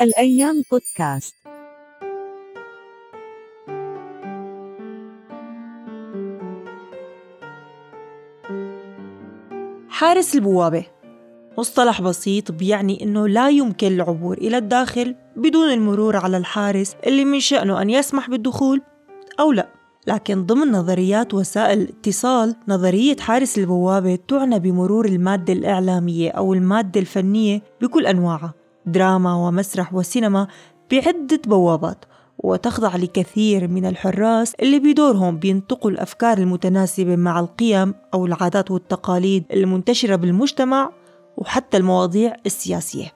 الأيام بودكاست. حارس البوابة. مصطلح بسيط بيعني إنه لا يمكن العبور إلى الداخل بدون المرور على الحارس اللي من شأنه أن يسمح بالدخول أو لا. لكن ضمن نظريات وسائل الاتصال نظرية حارس البوابة تعنى بمرور المادة الإعلامية أو المادة الفنية بكل أنواعها. دراما ومسرح وسينما بعدة بوابات وتخضع لكثير من الحراس اللي بدورهم بينتقوا الأفكار المتناسبة مع القيم أو العادات والتقاليد المنتشرة بالمجتمع وحتى المواضيع السياسية.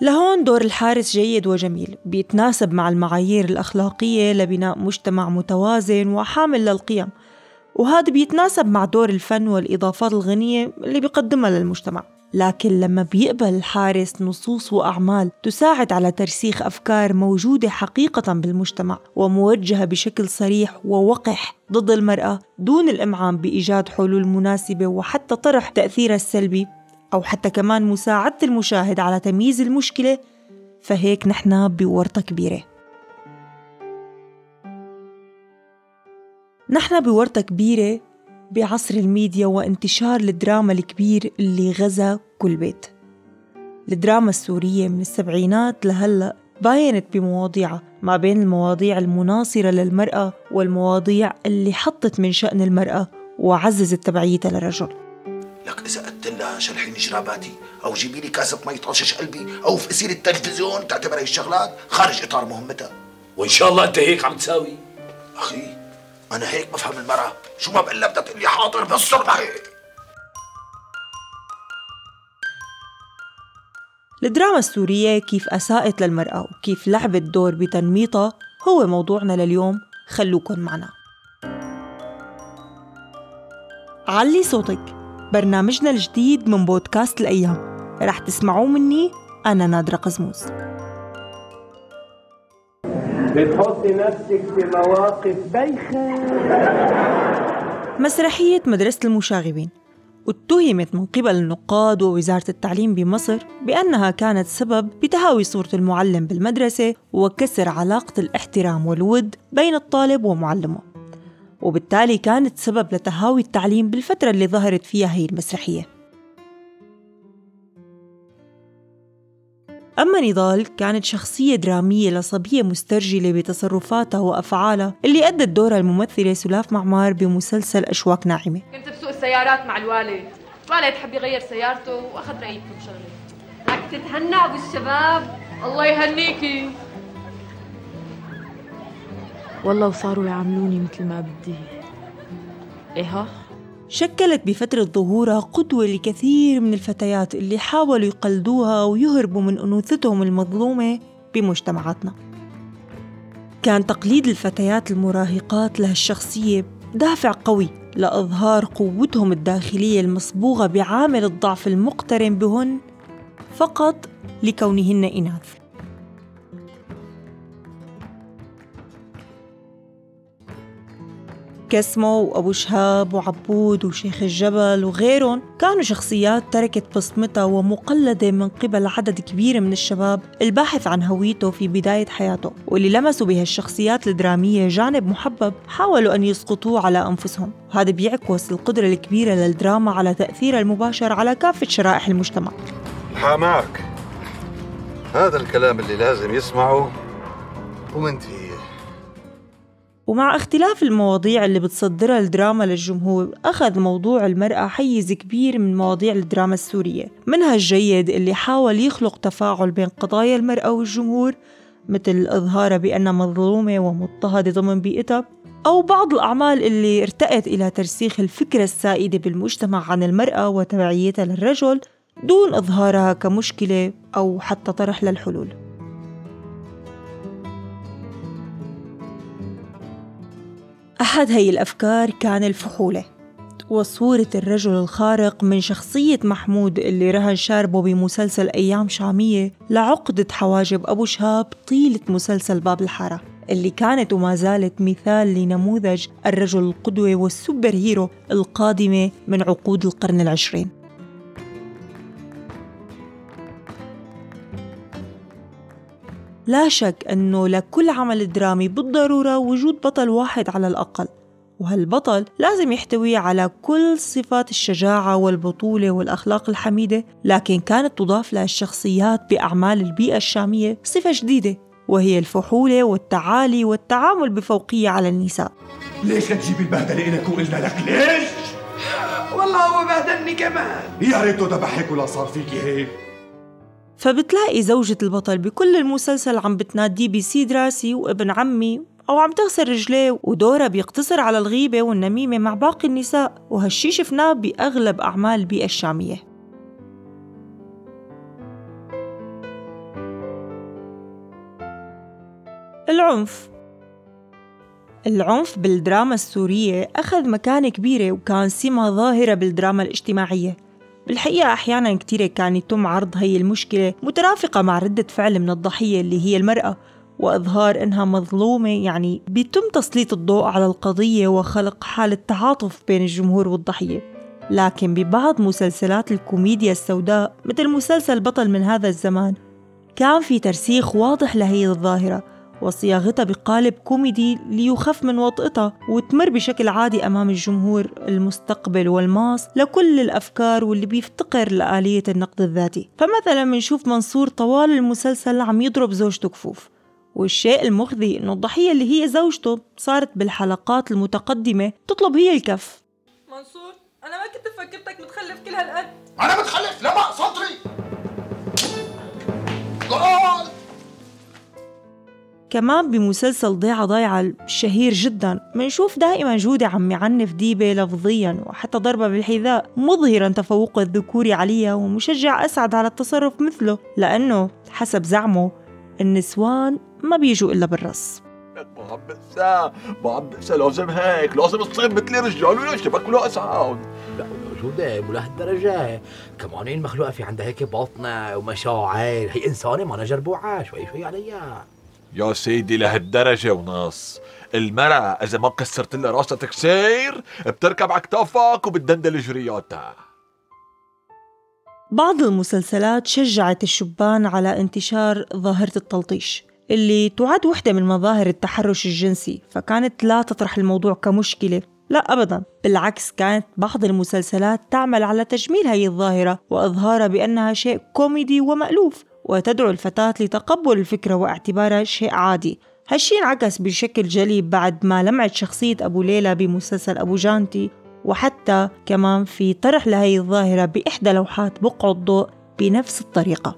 لهون دور الحارس جيد وجميل بيتناسب مع المعايير الأخلاقية لبناء مجتمع متوازن وحامل للقيم. وهذا بيتناسب مع دور الفن والإضافات الغنية اللي بيقدمها للمجتمع. لكن لما بيقبل الحارس نصوص وأعمال تساعد على ترسيخ أفكار موجودة حقيقة بالمجتمع وموجهة بشكل صريح ووقح ضد المرأة دون الإمعان بإيجاد حلول مناسبة وحتى طرح تأثيرها السلبي أو حتى كمان مساعدة المشاهد على تمييز المشكلة فهيك نحن بورطة كبيرة. نحن بورطة كبيرة بعصر الميديا وانتشار الدراما الكبير اللي غزا كل بيت. الدراما السورية من السبعينات لهلأ باينت بمواضيعها ما بين المواضيع المناصرة للمرأة والمواضيع اللي حطت من شأن المرأة وعززت تبعيتها للرجل. لك إذا قلت لها شلحيني جراباتي أو جيبي لي كاسة مي طشش قلبي أو فقسي لي التلفزيون تعتبر هي الشغلات خارج إطار مهمتها. وإن شاء الله أنت هيك عم تساوي. أخي أنا هيك بفهم المرأة. شو ما بقول بدها تقول لي حاضر معي. الدراما السورية كيف أساءت للمرأة وكيف لعبت دور بتنميطها هو موضوعنا لليوم. خلوكن معنا. علي صوتك. برنامجنا الجديد من بودكاست الأيام. رح تسمعوه مني أنا نادرة قزموز. بتحطي نفسك في مواقف بايخة. مسرحية مدرسة المشاغبين. اتهمت من قبل النقاد ووزارة التعليم بمصر بأنها كانت سبب بتهاوي صورة المعلم بالمدرسة وكسر علاقة الاحترام والود بين الطالب ومعلمه. وبالتالي كانت سبب لتهاوي التعليم بالفترة اللي ظهرت فيها هي المسرحية. أما نضال كانت شخصية درامية لصبية مسترجلة بتصرفاتها وأفعالها اللي أدت دورها الممثلة سلاف معمار بمسلسل أشواك ناعمة. كنت بسوق السيارات مع الوالد. الوالد حب يغير سيارته وأخذ رايي بكل شغلة. بدك تتهنى بالشباب الله يهنيكي. والله وصاروا يعاملوني مثل ما بدي. إيه ها شكلت بفترة ظهورها قدوة لكثير من الفتيات اللي حاولوا يقلدوها ويهربوا من أنوثتهم المظلومة بمجتمعاتنا. كان تقليد الفتيات المراهقات لهالشخصية دافع قوي لإظهار قوتهم الداخلية المصبوغة بعامل الضعف المقترن بهن فقط لكونهن إناث. كسمو وأبو شهاب وعبود وشيخ الجبل وغيرهم كانوا شخصيات تركت بصمتها ومقلدة من قبل عدد كبير من الشباب الباحث عن هويته في بداية حياته واللي لمسوا بهالشخصيات الدرامية جانب محبب حاولوا أن يسقطوه على أنفسهم. هذا بيعكس القدرة الكبيرة للدراما على تأثيرها المباشر على كافة شرائح المجتمع. حماك. هذا الكلام اللي لازم يسمعه ومنتهي ومع اختلاف المواضيع اللي بتصدرها الدراما للجمهور أخذ موضوع المرأة حيز كبير من مواضيع الدراما السورية منها الجيد اللي حاول يخلق تفاعل بين قضايا المرأة والجمهور مثل إظهارها بأنها مظلومة ومضطهدة ضمن بيئتها أو بعض الأعمال اللي ارتأت إلى ترسيخ الفكرة السائدة بالمجتمع عن المرأة وتبعيتها للرجل دون إظهارها كمشكلة أو حتى طرح للحلول. أحد هي الأفكار كان الفحولة وصورة الرجل الخارق من شخصية محمود اللي رهن شاربه بمسلسل أيام شامية لعقدة حواجب أبو شهاب طيلة مسلسل باب الحارة اللي كانت وما زالت مثال لنموذج الرجل القدوة والسوبر هيرو القادمة من عقود القرن العشرين. لا شك أنه لكل عمل درامي بالضرورة وجود بطل واحد على الأقل وهالبطل لازم يحتوي على كل صفات الشجاعة والبطولة والأخلاق الحميدة؟ لكن كانت تضاف لها الشخصيات بأعمال البيئة الشامية صفة جديدة وهي الفحولة والتعالي والتعامل بفوقية على النساء. ليش لا تجيب البهدلة إلك وقلنا لك؟ ليش؟ والله هو بهدلني كمان. يا ريته ذبحك ولا صار فيكي هيك. فبتلاقي زوجة البطل بكل المسلسل عم بتناديه بسيد راسي وابن عمي أو عم تغسل رجليه ودورها بيقتصر على الغيبة والنميمة مع باقي النساء وهالشي شفناه بأغلب أعمال البيئة الشامية. العنف. العنف بالدراما السورية أخذ مكانة كبيرة وكان سمة ظاهرة بالدراما الاجتماعية. بالحقيقة أحيانا كتير كان يتم عرض هي المشكلة مترافقة مع ردة فعل من الضحية اللي هي المرأة وإظهار إنها مظلومة. يعني بيتم تسليط الضوء على القضية وخلق حالة تعاطف بين الجمهور والضحية. لكن ببعض مسلسلات الكوميديا السوداء مثل مسلسل بطل من هذا الزمان كان في ترسيخ واضح لهي الظاهرة. وصياغتها بقالب كوميدي ليخف من وطئتها وتمر بشكل عادي أمام الجمهور المستقبل والماس لكل الأفكار واللي بيفتقر لآلية النقد الذاتي. فمثلا منشوف منصور طوال المسلسل عم يضرب زوجته كفوف والشيء المخزي إنه الضحية اللي هي زوجته صارت بالحلقات المتقدمة تطلب هي الكف. منصور أنا ما كنت فكرتك متخلف كل هالقد. أنا متخلف لا ما سطري كمان بمسلسل ضيعة ضايعة الشهير جدا. منشوف دائما جودة عم يعنف ديبة لفظيا وحتى ضربة بالحذاء مظهرا تفوقه الذكوري عليها ومشجع أسعد على التصرف مثله لأنه حسب زعمه النسوان ما بيجوا إلا بالرص. ما عم بنسى ما عم بنسى لازم هيك لازم تصير مثل رجال ولا شبك ولا اسعد لا موجودة مو لهالدرجة. كمان مخلوقة في عندها هيك بطنة ومشاعر. هي إنسانة ما جربوعة. شوي شوي عليها. يا سيدي لهالدرجة ونص. المرأة إذا ما كسرت لها راسها تكسير بتركب على كتافك وبتدندل جرياتها. بعض المسلسلات شجعت الشبان على انتشار ظاهرة التلطيش اللي تعد وحدة من مظاهر التحرش الجنسي فكانت لا تطرح الموضوع كمشكلة. لا أبدا. بالعكس كانت بعض المسلسلات تعمل على تجميل هي الظاهرة وإظهارها بأنها شيء كوميدي ومألوف. وتدعو الفتاة لتقبل الفكرة واعتبارها شيء عادي. هالشي انعكس بشكل جلي بعد ما لمعت شخصية أبو ليلى بمسلسل أبو جانتي وحتى كمان في طرح لهي الظاهرة بإحدى لوحات بقع الضوء بنفس الطريقة.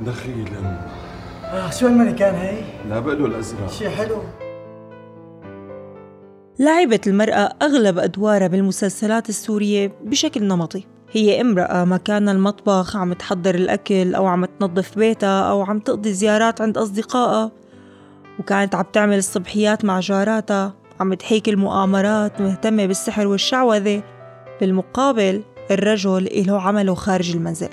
دخيلا. آه شو الملكان هي؟ لا بقله الأزرق. شي حلو. لعبت المرأة أغلب أدوارها بالمسلسلات السورية بشكل نمطي. هي امرأة مكان المطبخ عم تحضر الأكل أو عم تنظف بيتها أو عم تقضي زيارات عند أصدقائها. وكانت عم تعمل الصبحيات مع جاراتها. عم تحيك المؤامرات مهتمة بالسحر والشعوذة. بالمقابل الرجل له عمله خارج المنزل.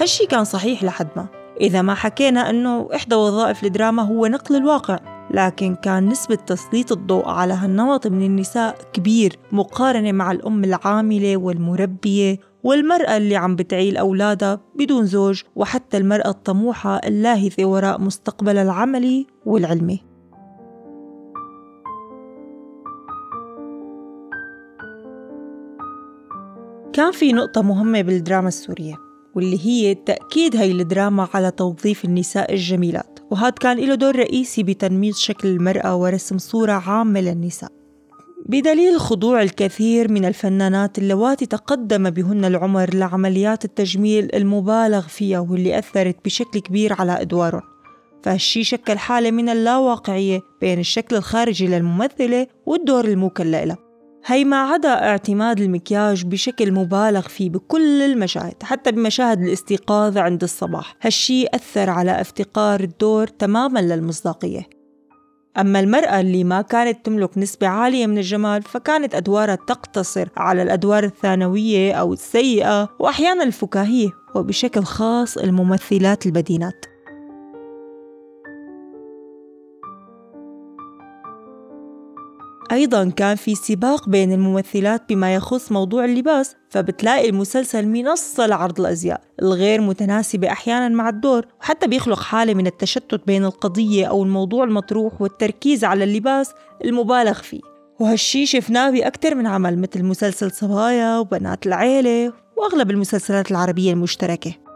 هالشي كان صحيح لحد ما. إذا ما حكينا أنه إحدى وظائف الدراما هو نقل الواقع. لكن كان نسبة تسليط الضوء على هالنمط من النساء كبير مقارنة مع الأم العاملة والمربية. والمرأة اللي عم بتعيل أولادها بدون زوج وحتى المرأة الطموحة اللاهثة وراء مستقبلها العملي والعلمي كان في نقطة مهمة بالدراما السورية واللي هي تأكيد هاي الدراما على توظيف النساء الجميلات وهذا كان له دور رئيسي بتنميط شكل المرأة ورسم صورة عامة للنساء. بدليل خضوع الكثير من الفنانات اللواتي تقدم بهن العمر لعمليات التجميل المبالغ فيها واللي أثرت بشكل كبير على أدوارهم فهالشي شكل حالة من اللاواقعية بين الشكل الخارجي للممثلة والدور الموكل لها هي ما عدا اعتماد المكياج بشكل مبالغ فيه بكل المشاهد حتى بمشاهد الاستيقاظ عند الصباح. هالشي أثر على افتقار الدور تماما للمصداقية. أما المرأة اللي ما كانت تملك نسبة عالية من الجمال فكانت أدوارها تقتصر على الأدوار الثانوية أو السيئة وأحيانا الفكاهية وبشكل خاص الممثلات البدينات. أيضا كان في سباق بين الممثلات بما يخص موضوع اللباس فبتلاقي المسلسل منصة لعرض الأزياء الغير متناسبة أحيانا مع الدور وحتى بيخلق حالة من التشتت بين القضية أو الموضوع المطروح والتركيز على اللباس المبالغ فيه. وهالشي شفناه بأكثر من عمل مثل مسلسل صبايا وبنات العيلة وأغلب المسلسلات العربية المشتركة.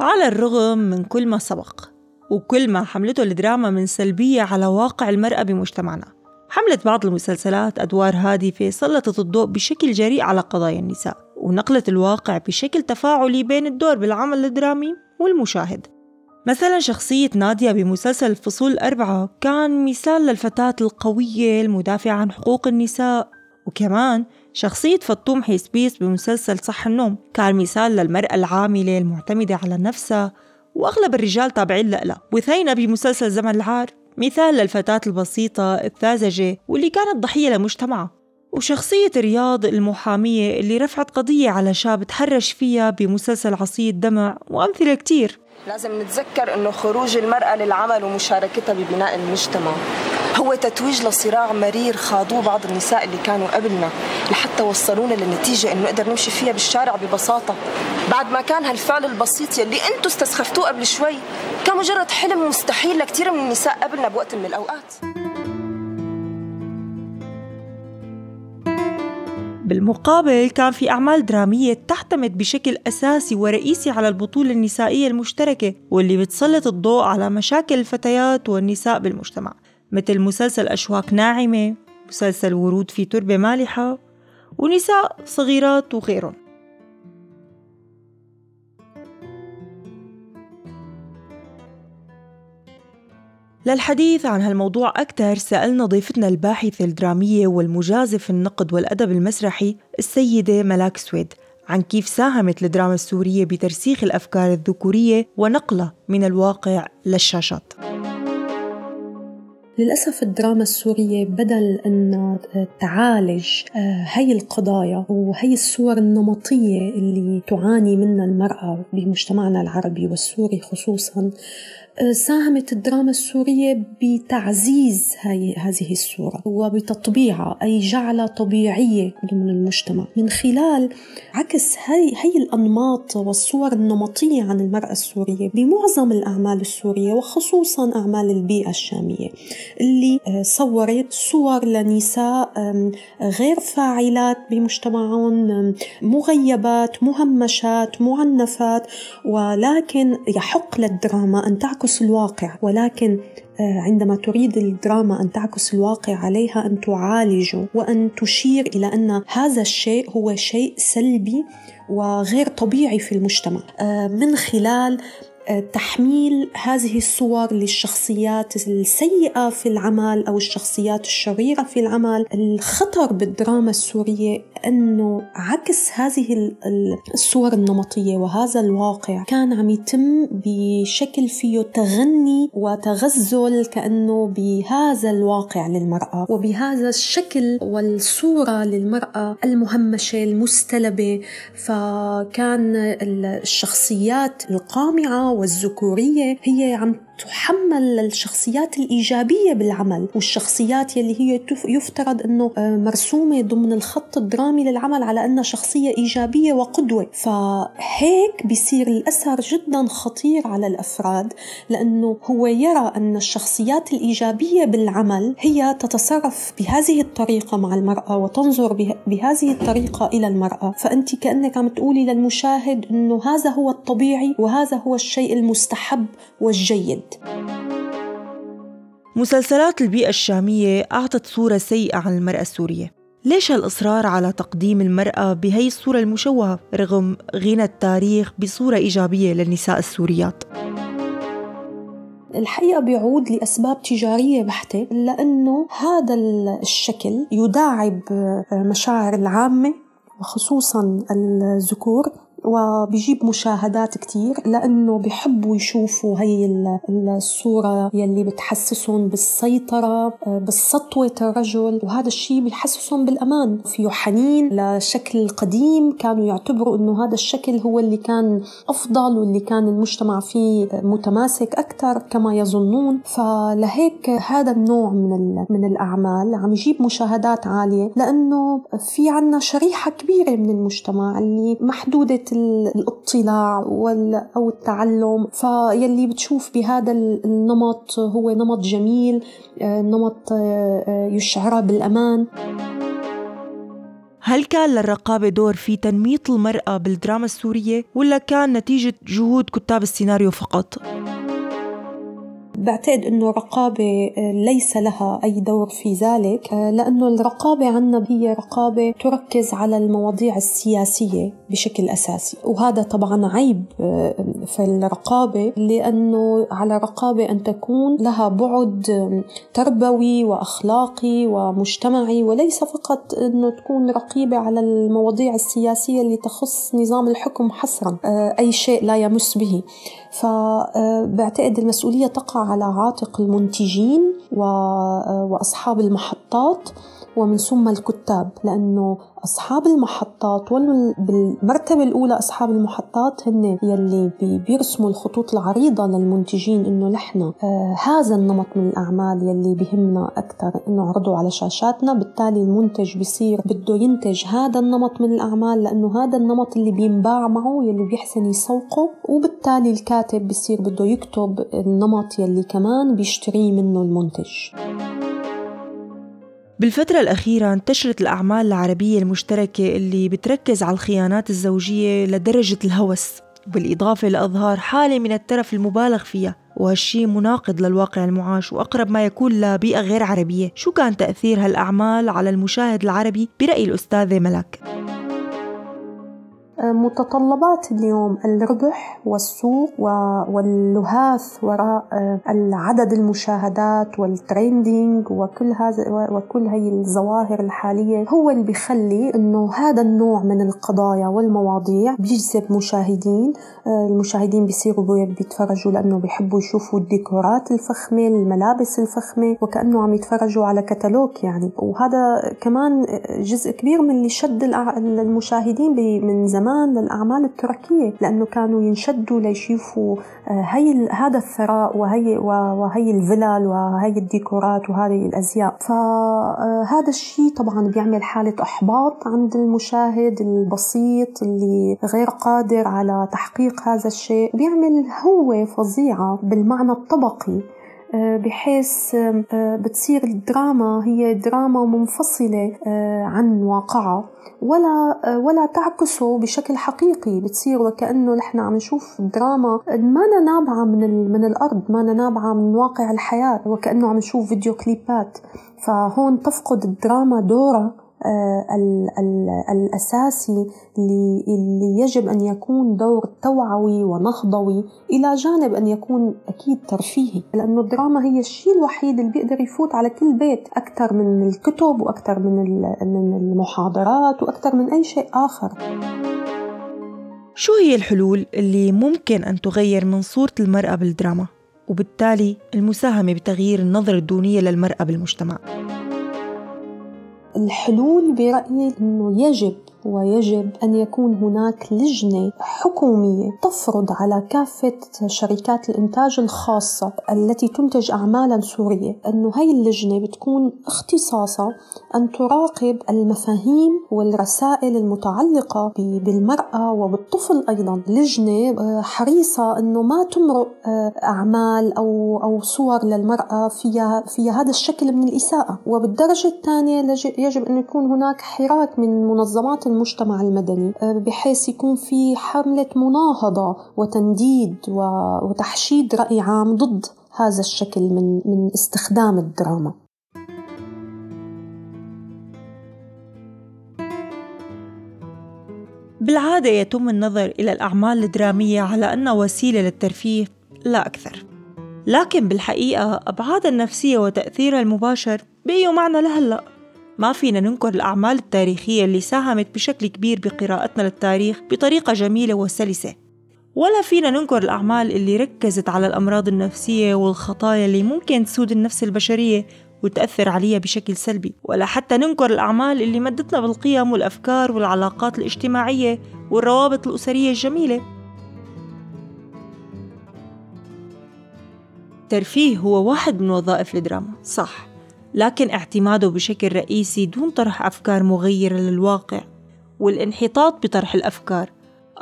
على الرغم من كل ما سبق وكل ما حملته الدراما من سلبية على واقع المرأة بمجتمعنا. حملت بعض المسلسلات أدوار هادفة سلطت الضوء بشكل جريء على قضايا النساء ونقلت الواقع بشكل تفاعلي بين الدور بالعمل الدرامي والمشاهد. مثلا شخصية نادية بمسلسل الفصول الأربعة كان مثال للفتاة القوية المدافعة عن حقوق النساء وكمان شخصية فطوم حيسبيس بمسلسل صح النوم كان مثال للمرأة العاملة المعتمدة على نفسها وأغلب الرجال تابعين لها. وثينة بمسلسل زمن العار مثال للفتاة البسيطة الثازجة واللي كانت ضحية لمجتمعها. وشخصية رياض المحامية اللي رفعت قضية على شاب تحرش فيها بمسلسل عصي الدمع وأمثلة كتير. لازم نتذكر إنه خروج المرأة للعمل ومشاركتها ببناء المجتمع. هو تتويج لصراع مرير خاضوه بعض النساء اللي كانوا قبلنا لحتى وصلونا للنتيجة إنه نقدر نمشي فيها بالشارع ببساطة. بعد ما كان هالفعل البسيط يلي أنتم استسخفتوه قبل شوي كان مجرد حلم مستحيل لكثير من النساء قبلنا بوقت من الأوقات. بالمقابل كان في أعمال درامية تعتمد بشكل أساسي ورئيسي على البطولة النسائية المشتركة واللي بتسلط الضوء على مشاكل الفتيات والنساء بالمجتمع. مثل مسلسل أشواك ناعمة مسلسل ورود في تربة مالحة ونساء صغيرات وغيرهم. للحديث عن هالموضوع أكثر سألنا ضيفتنا الباحثة الدرامية والمجازة في النقد والأدب المسرحي السيدة ملاك سويد عن كيف ساهمت الدراما السورية بترسيخ الأفكار الذكورية ونقلها من الواقع للشاشات. للأسف الدراما السورية بدل أن تعالج هاي القضايا وهي الصور النمطية اللي تعاني منها المرأة بمجتمعنا العربي والسوري خصوصا ساهمت الدراما السورية بتعزيز هاي هذه الصورة وبتطبيعها أي جعلها طبيعية ضمن المجتمع. من خلال عكس هاي, هاي الأنماط والصور النمطية عن المرأة السورية بمعظم الأعمال السورية وخصوصا أعمال البيئة الشامية اللي صورت صور لنساء غير فاعلات بمجتمعهم مغيبات مهمشات معنفات ولكن يحق للدراما أن تعكس تعكس الواقع ولكن عندما تريد الدراما أن تعكس الواقع عليها أن تعالجه وأن تشير إلى أن هذا الشيء هو شيء سلبي وغير طبيعي في المجتمع. من خلال تحميل هذه الصور للشخصيات السيئة في العمل أو الشخصيات الشريرة في العمل الخطر بالدراما السورية أنه عكس هذه الصور النمطية وهذا الواقع كان عم يتم بشكل فيه تغني وتغزل كأنه بهذا الواقع للمرأة وبهذا الشكل والصورة للمرأة المهمشة المستلبة. فكان الشخصيات القامعة والذكورية هي عم تحمل الشخصيات الإيجابية بالعمل والشخصيات يلي هي يفترض أنه مرسومة ضمن الخط الدرامي للعمل على أنها شخصية إيجابية وقدوة. فهيك بيصير الأثر جدا خطير على الأفراد لأنه هو يرى أن الشخصيات الإيجابية بالعمل هي تتصرف بهذه الطريقة مع المرأة وتنظر بهذه الطريقة إلى المرأة. فأنت كأنك عم تقولي للمشاهد أنه هذا هو الطبيعي وهذا هو الشيء المستحب والجيد. مسلسلات البيئة الشامية أعطت صورة سيئة عن المرأة السورية. ليش هالإصرار على تقديم المرأة بهي الصورة المشوهة رغم غنى التاريخ بصورة إيجابية للنساء السوريات؟ الحقيقة بيعود لأسباب تجارية بحتة لأنه هذا الشكل يداعب مشاعر العامة وخصوصا الذكور. وبيجيب مشاهدات كتير لأنه بيحبوا يشوفوا هي الصورة يلي بتحسسهم بالسيطرة بالسطوة الرجل. وهذا الشيء بيحسسهم بالأمان. فيه حنين لشكل القديم كانوا يعتبروا أنه هذا الشكل هو اللي كان أفضل واللي كان المجتمع فيه متماسك أكثر كما يظنون. فلهيك هذا النوع من, من الأعمال عم يجيب مشاهدات عالية لأنه في عنا شريحة كبيرة من المجتمع اللي محدودة الاطلاع أو التعلم فيلي بتشوف بهذا النمط هو نمط جميل نمط يشعرها بالأمان هل كان للرقابة دور في تنميط المرأة بالدراما السورية ولا كان نتيجة جهود كتاب السيناريو فقط؟ بعتقد أنه الرقابة آه، ليس لها أي دور في ذلك آه، لأنه الرقابة عنا هي رقابة تركز على المواضيع السياسية بشكل أساسي. وهذا طبعا عيب آه، في الرقابة لأنه على الرقابة أن تكون لها بعد تربوي وأخلاقي ومجتمعي وليس فقط أنه تكون رقيبة على المواضيع السياسية اللي تخص نظام الحكم حصرا أي شيء لا يمس به. فبعتقد المسؤولية تقع على عاتق المنتجين وأصحاب المحطات. ومن ثم الكتاب لأنه أصحاب المحطات بالمرتبة الأولى أصحاب المحطات هن يلي بيرسموا الخطوط العريضة للمنتجين إنه نحن آه هذا النمط من الأعمال يلي بهمنا أكثر إنه عرضوا على شاشاتنا بالتالي المنتج بصير بده ينتج هذا النمط من الأعمال لأنه هذا النمط اللي بينباع معه يلي بيحسن يسوقه وبالتالي الكاتب بصير بده يكتب النمط يلي كمان بيشتريه منه المنتج. بالفترة الأخيرة انتشرت الأعمال العربية المشتركة اللي بتركز على الخيانات الزوجية لدرجة الهوس بالإضافة لإظهار حالة من الترف المبالغ فيها وهالشي مناقض للواقع المعاش وأقرب ما يكون لبيئة غير عربية شو كان تأثير هالأعمال على المشاهد العربي برأي الأستاذة ملك؟ متطلبات اليوم الربح والسوق واللهاث وراء آه، عدد المشاهدات وال trending وكل هذا وكل هي الظواهر الحالية هو اللي بيخلي إنه هذا النوع من القضايا والمواضيع بيجذب مشاهدين. آه، المشاهدين بيصيروا بيتفرجوا لأنه بيحبوا يشوفوا الديكورات الفخمة الملابس الفخمة وكأنه عم يتفرجوا على كتالوج يعني. وهذا كمان جزء كبير من اللي شد المشاهدين من زمان. زمان للأعمال التركية لأنه كانوا ينشدوا ليشوفوا آه، هي هذا الثراء وهي وهي الفلل وهي الديكورات وهذه الأزياء. فهذا آه، الشيء طبعا بيعمل حالة إحباط عند المشاهد البسيط اللي غير قادر على تحقيق هذا الشيء. بيعمل هو فظيعة بالمعنى الطبقي. آه، بحيث بتصير الدراما هي دراما منفصلة عن واقعها ولا ولا تعكسه بشكل حقيقي. بتصير وكأنه نحن عم نشوف دراما ما نابعة من من الأرض ما نابعة من واقع الحياة وكأنه عم نشوف فيديو كليبات. فهون تفقد الدراما دورها. آه، الأساسي اللي يجب أن يكون دور توعوي ونهضوي إلى جانب أن يكون أكيد ترفيهي. لأنه الدراما هي الشيء الوحيد اللي بيقدر يفوت على كل بيت أكثر من الكتب وأكثر من من المحاضرات وأكثر من أي شيء آخر. شو هي الحلول اللي ممكن أن تغير من صورة المرأة بالدراما؟ وبالتالي المساهمة بتغيير النظرة الدونية للمرأة بالمجتمع؟ الحلول برأيي أنه يجب ويجب أن يكون هناك لجنة حكومية تفرض على كافة شركات الإنتاج الخاصة التي تنتج أعمالا سورية أنه هاي اللجنة بتكون اختصاصها أن تراقب المفاهيم والرسائل المتعلقة بالمرأة وبالطفل أيضا. لجنة آه، حريصة أنه ما تمرق آه، أعمال أو أو صور للمرأة فيها فيها هذا الشكل من الإساءة. وبالدرجة الثانية يجب أن يكون هناك حراك من منظمات المجتمع المدني آه، بحيث يكون في حملة مناهضة وتنديد وتحشيد رأي عام ضد هذا الشكل من من استخدام الدراما. بالعادة يتم النظر إلى الأعمال الدرامية على أنها وسيلة للترفيه لا أكثر. لكن بالحقيقة أبعادها النفسية وتأثيرها المباشر بقيوا معنا لهلأ. ما فينا ننكر الأعمال التاريخية اللي ساهمت بشكل كبير بقراءتنا للتاريخ بطريقة جميلة وسلسة. ولا فينا ننكر الأعمال اللي ركزت على الأمراض النفسية والخطايا اللي ممكن تسود النفس البشرية وتأثر عليها بشكل سلبي. ولا حتى ننكر الأعمال اللي مدتنا بالقيم والأفكار والعلاقات الاجتماعية والروابط الأسرية الجميلة. الترفيه هو واحد من وظائف الدراما صح. لكن اعتماده بشكل رئيسي دون طرح أفكار مغيرة للواقع والانحطاط بطرح الأفكار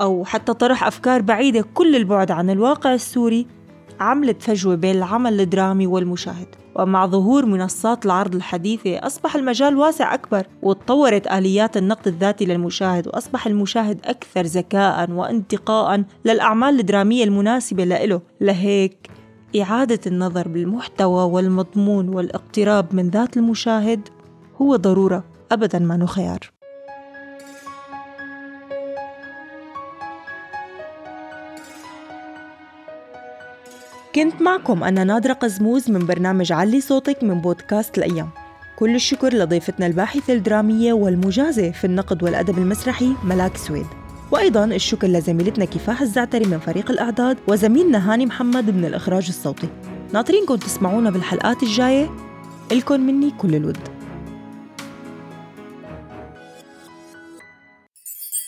أو حتى طرح أفكار بعيدة كل البعد عن الواقع السوري عملت فجوة بين العمل الدرامي والمشاهد. ومع ظهور منصات العرض الحديثة أصبح المجال واسع أكبر وتطورت آليات النقد الذاتي للمشاهد وأصبح المشاهد أكثر ذكاء وانتقاء للأعمال الدرامية المناسبة له لهيك إعادة النظر بالمحتوى والمضمون والاقتراب من ذات المشاهد هو ضرورة أبدا ما خيار. كنت معكم أنا نادرة قزموز من برنامج علي صوتك من بودكاست الأيام. كل الشكر لضيفتنا الباحثة الدرامية والمجازة في النقد والأدب المسرحي ملاك سويد. وأيضا الشكر لزميلتنا كفاح الزعتري من فريق الإعداد وزميلنا هاني محمد من الإخراج الصوتي. ناطرينكم تسمعونا بالحلقات الجاية. إلكن مني كل الود.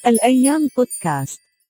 الأيام بودكاست.